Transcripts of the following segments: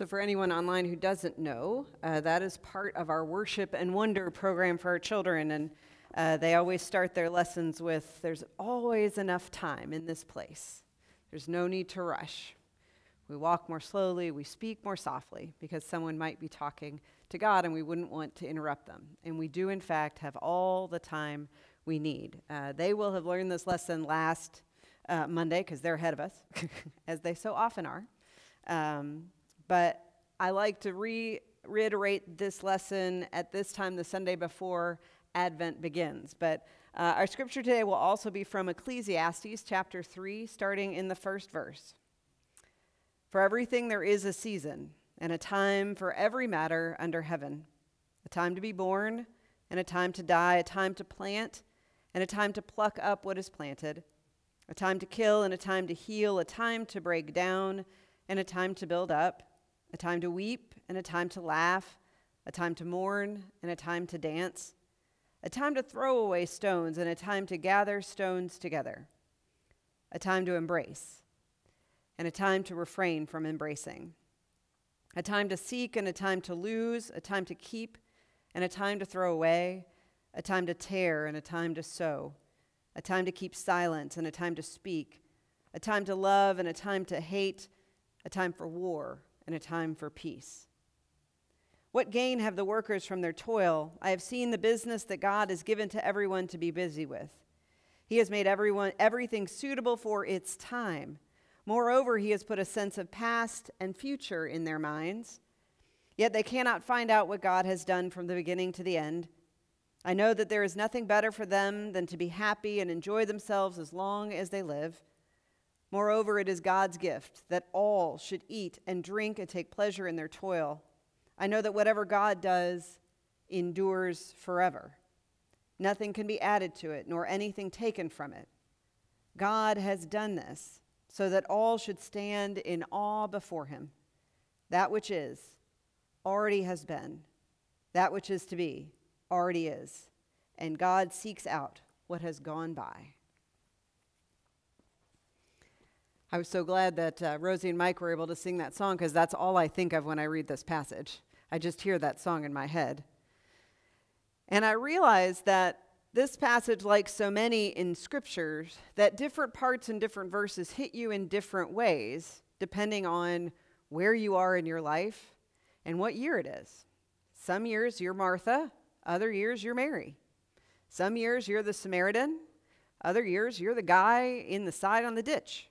So, for anyone online who doesn't know, uh, that is part of our worship and wonder program for our children. And uh, they always start their lessons with There's always enough time in this place. There's no need to rush. We walk more slowly, we speak more softly, because someone might be talking to God and we wouldn't want to interrupt them. And we do, in fact, have all the time we need. Uh, they will have learned this lesson last uh, Monday because they're ahead of us, as they so often are. Um, but I like to re- reiterate this lesson at this time, the Sunday before Advent begins. But uh, our scripture today will also be from Ecclesiastes chapter 3, starting in the first verse. For everything there is a season, and a time for every matter under heaven a time to be born, and a time to die, a time to plant, and a time to pluck up what is planted, a time to kill, and a time to heal, a time to break down, and a time to build up, a time to weep, and a time to laugh, a time to mourn, and a time to dance a time to throw away stones and a time to gather stones together, a time to embrace and a time to refrain from embracing, a time to seek and a time to lose, a time to keep and a time to throw away, a time to tear and a time to sow, a time to keep silent and a time to speak, a time to love and a time to hate, a time for war and a time for peace. What gain have the workers from their toil? I have seen the business that God has given to everyone to be busy with. He has made everyone everything suitable for its time. Moreover, he has put a sense of past and future in their minds. Yet they cannot find out what God has done from the beginning to the end. I know that there is nothing better for them than to be happy and enjoy themselves as long as they live. Moreover, it is God's gift that all should eat and drink and take pleasure in their toil. I know that whatever God does endures forever. Nothing can be added to it, nor anything taken from it. God has done this so that all should stand in awe before him. That which is already has been, that which is to be already is, and God seeks out what has gone by. I was so glad that uh, Rosie and Mike were able to sing that song because that's all I think of when I read this passage. I just hear that song in my head. And I realize that this passage, like so many in scriptures, that different parts and different verses hit you in different ways depending on where you are in your life and what year it is. Some years you're Martha, other years you're Mary. Some years you're the Samaritan, other years you're the guy in the side on the ditch.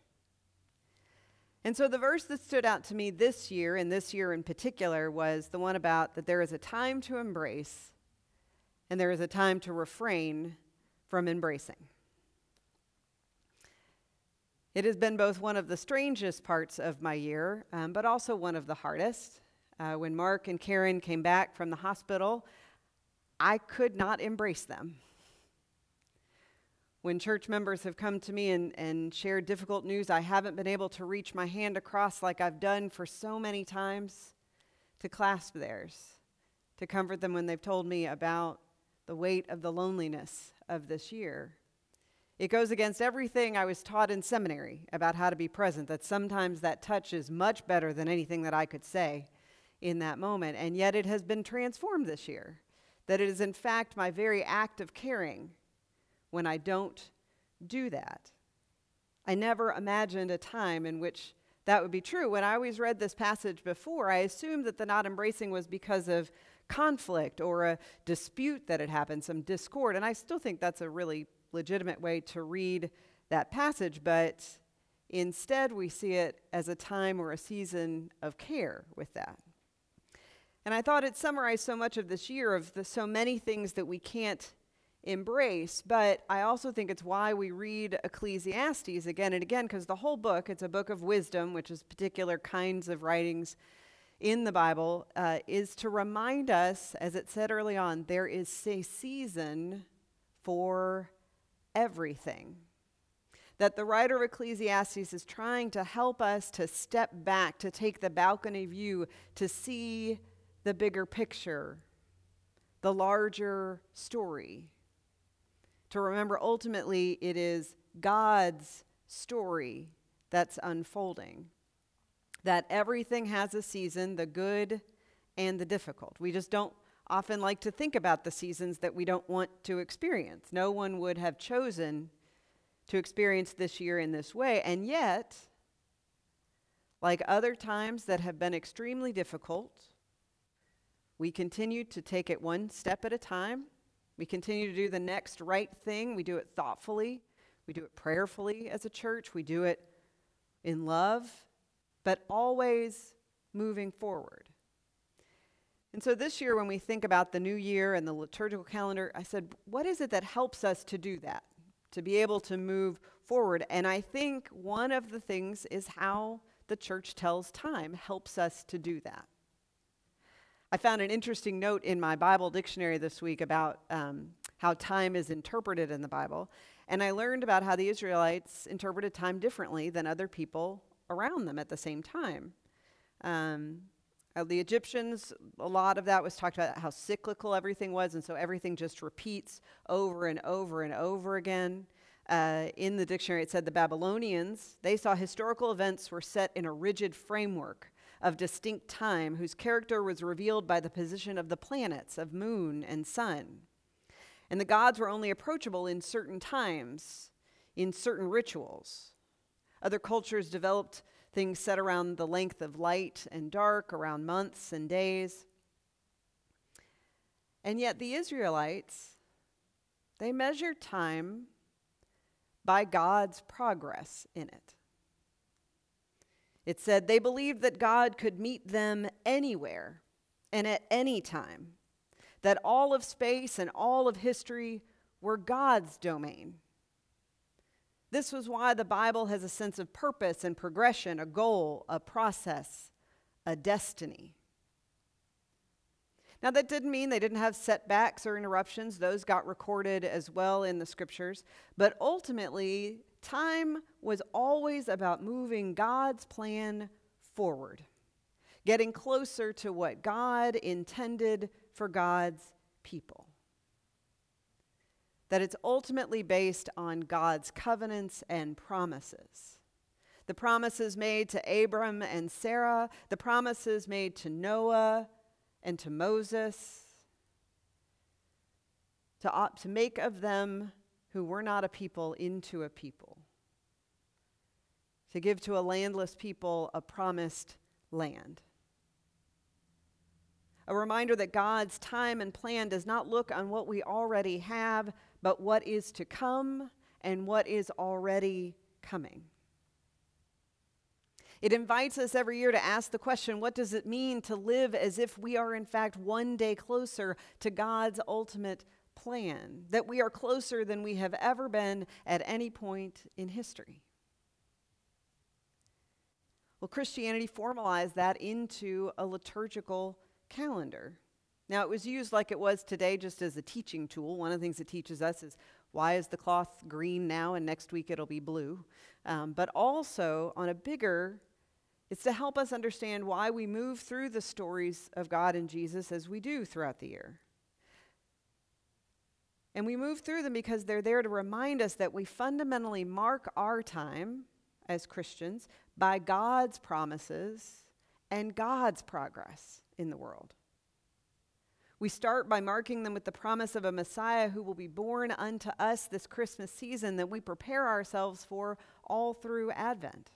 And so the verse that stood out to me this year, and this year in particular, was the one about that there is a time to embrace and there is a time to refrain from embracing. It has been both one of the strangest parts of my year, um, but also one of the hardest. Uh, when Mark and Karen came back from the hospital, I could not embrace them when church members have come to me and, and shared difficult news, I haven't been able to reach my hand across like I've done for so many times to clasp theirs, to comfort them when they've told me about the weight of the loneliness of this year. It goes against everything I was taught in seminary about how to be present, that sometimes that touch is much better than anything that I could say in that moment. And yet it has been transformed this year, that it is in fact my very act of caring when I don't do that. I never imagined a time in which that would be true. When I always read this passage before, I assumed that the not embracing was because of conflict or a dispute that had happened, some discord. And I still think that's a really legitimate way to read that passage, but instead we see it as a time or a season of care with that. And I thought it summarized so much of this year of the so many things that we can't embrace. But I also think it's why we read Ecclesiastes again and again, because the whole book, it's a book of wisdom, which is particular kinds of writings in the Bible, uh, is to remind us, as it said early on, there is a season for everything. That the writer of Ecclesiastes is trying to help us to step back, to take the balcony view, to see the bigger picture, the larger story to remember ultimately it is God's story that's unfolding. that everything has a season, the good and the difficult. We just don't often like to think about the seasons that we don't want to experience. No one would have chosen to experience this year in this way, and yet, like other times that have been extremely difficult, we continue to take it one step at a time. We continue to do the next right thing. We do it thoughtfully. We do it prayerfully as a church. We do it in love, but always moving forward. And so this year, when we think about the new year and the liturgical calendar, I said, what is it that helps us to do that, to be able to move forward? And I think one of the things is how the church tells time helps us to do that. I found an interesting note in my Bible dictionary this week about um, how time is interpreted in the Bible. And I learned about how the Israelites interpreted time differently than other people around them at the same time. Um, uh, the Egyptians, a lot of that was talked about how cyclical everything was, and so everything just repeats over and over and over again. Uh, in the dictionary, it said the Babylonians, they saw historical events were set in a rigid framework of distinct time whose character was revealed by the position of the planets, of moon and sun. And the gods were only approachable in certain times, in certain rituals. Other cultures developed things set around the length of light and dark, around months and days. And yet the Israelites, they measured time by God's progress in it. It said they believed that God could meet them anywhere and at any time, that all of space and all of history were God's domain. This was why the Bible has a sense of purpose and progression, a goal, a process, a destiny. Now, that didn't mean they didn't have setbacks or interruptions. Those got recorded as well in the scriptures. But ultimately, time was always about moving God's plan forward, getting closer to what God intended for God's people that it's ultimately based on God's covenants and promises. The promises made to Abram and Sarah, the promises made to Noah and to Moses, to, to make of them who were not a people into a people, to give to a landless people a promised land. A reminder that God's time and plan does not look on what we already have, but what is to come and what is already coming. It invites us every year to ask the question what does it mean to live as if we are, in fact, one day closer to God's ultimate plan? That we are closer than we have ever been at any point in history. Well, Christianity formalized that into a liturgical calendar. Now, it was used like it was today just as a teaching tool. One of the things it teaches us is why is the cloth green now and next week it'll be blue? Um, but also, on a bigger, it's to help us understand why we move through the stories of God and Jesus as we do throughout the year. And we move through them because they're there to remind us that we fundamentally mark our time as Christians by God's promises and God's progress in the world. We start by marking them with the promise of a Messiah who will be born unto us this Christmas season that we prepare ourselves for all through Advent.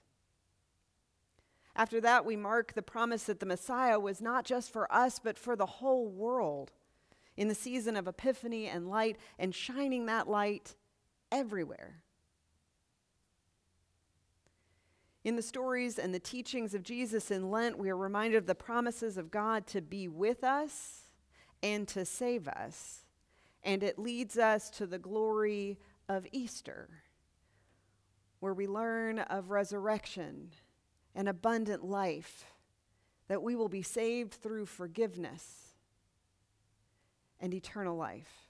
After that, we mark the promise that the Messiah was not just for us, but for the whole world in the season of Epiphany and light, and shining that light everywhere. In the stories and the teachings of Jesus in Lent, we are reminded of the promises of God to be with us and to save us. And it leads us to the glory of Easter, where we learn of resurrection and abundant life, that we will be saved through forgiveness and eternal life.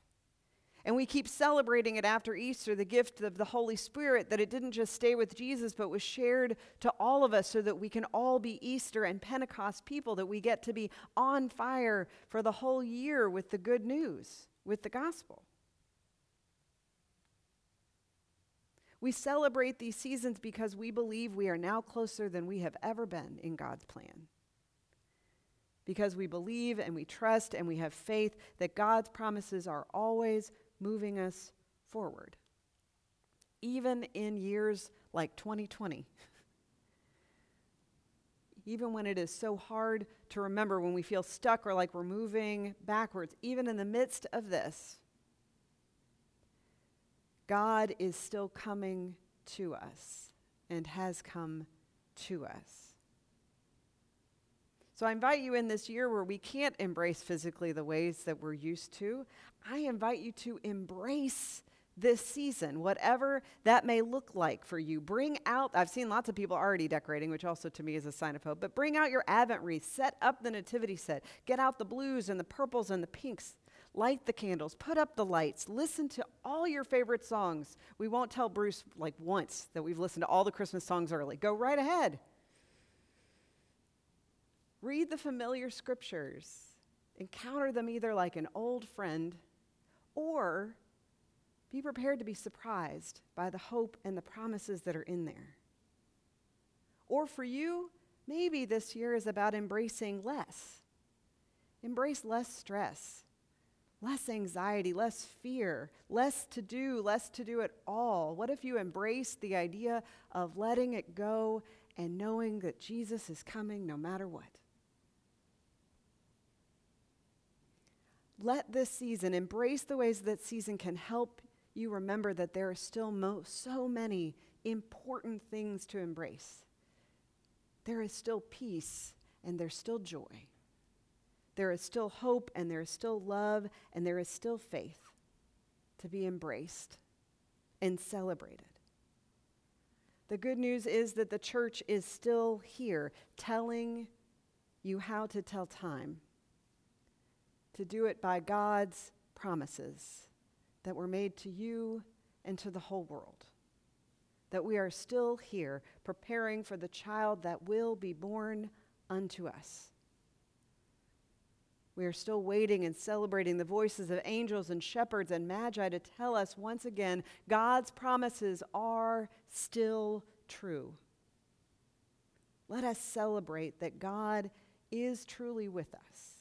And we keep celebrating it after Easter, the gift of the Holy Spirit, that it didn't just stay with Jesus, but was shared to all of us so that we can all be Easter and Pentecost people, that we get to be on fire for the whole year with the good news, with the gospel. We celebrate these seasons because we believe we are now closer than we have ever been in God's plan. Because we believe and we trust and we have faith that God's promises are always moving us forward, even in years like 2020. even when it is so hard to remember, when we feel stuck or like we're moving backwards, even in the midst of this, God is still coming to us and has come to us. So I invite you in this year where we can't embrace physically the ways that we're used to, I invite you to embrace this season, whatever that may look like for you. Bring out, I've seen lots of people already decorating, which also to me is a sign of hope, but bring out your Advent wreath, set up the nativity set, get out the blues and the purples and the pinks, light the candles, put up the lights, listen to all your favorite songs. We won't tell Bruce like once that we've listened to all the Christmas songs early. Go right ahead. Read the familiar scriptures, encounter them either like an old friend or be prepared to be surprised by the hope and the promises that are in there. Or for you, maybe this year is about embracing less. Embrace less stress, less anxiety, less fear, less to do, less to do at all. What if you embrace the idea of letting it go and knowing that Jesus is coming no matter what? Let this season, embrace the ways that season can help you remember that there are still mo- so many important things to embrace. There is still peace and there's still joy. There is still hope and there is still love and there is still faith to be embraced and celebrated. The good news is that the church is still here telling you how to tell time, to do it by God's promises that were made to you and to the whole world. That we are still here preparing for the child that will be born unto us. We are still waiting and celebrating the voices of angels and shepherds and magi to tell us once again God's promises are still true. Let us celebrate that God is truly with us,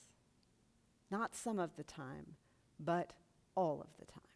not some of the time, but all of the time.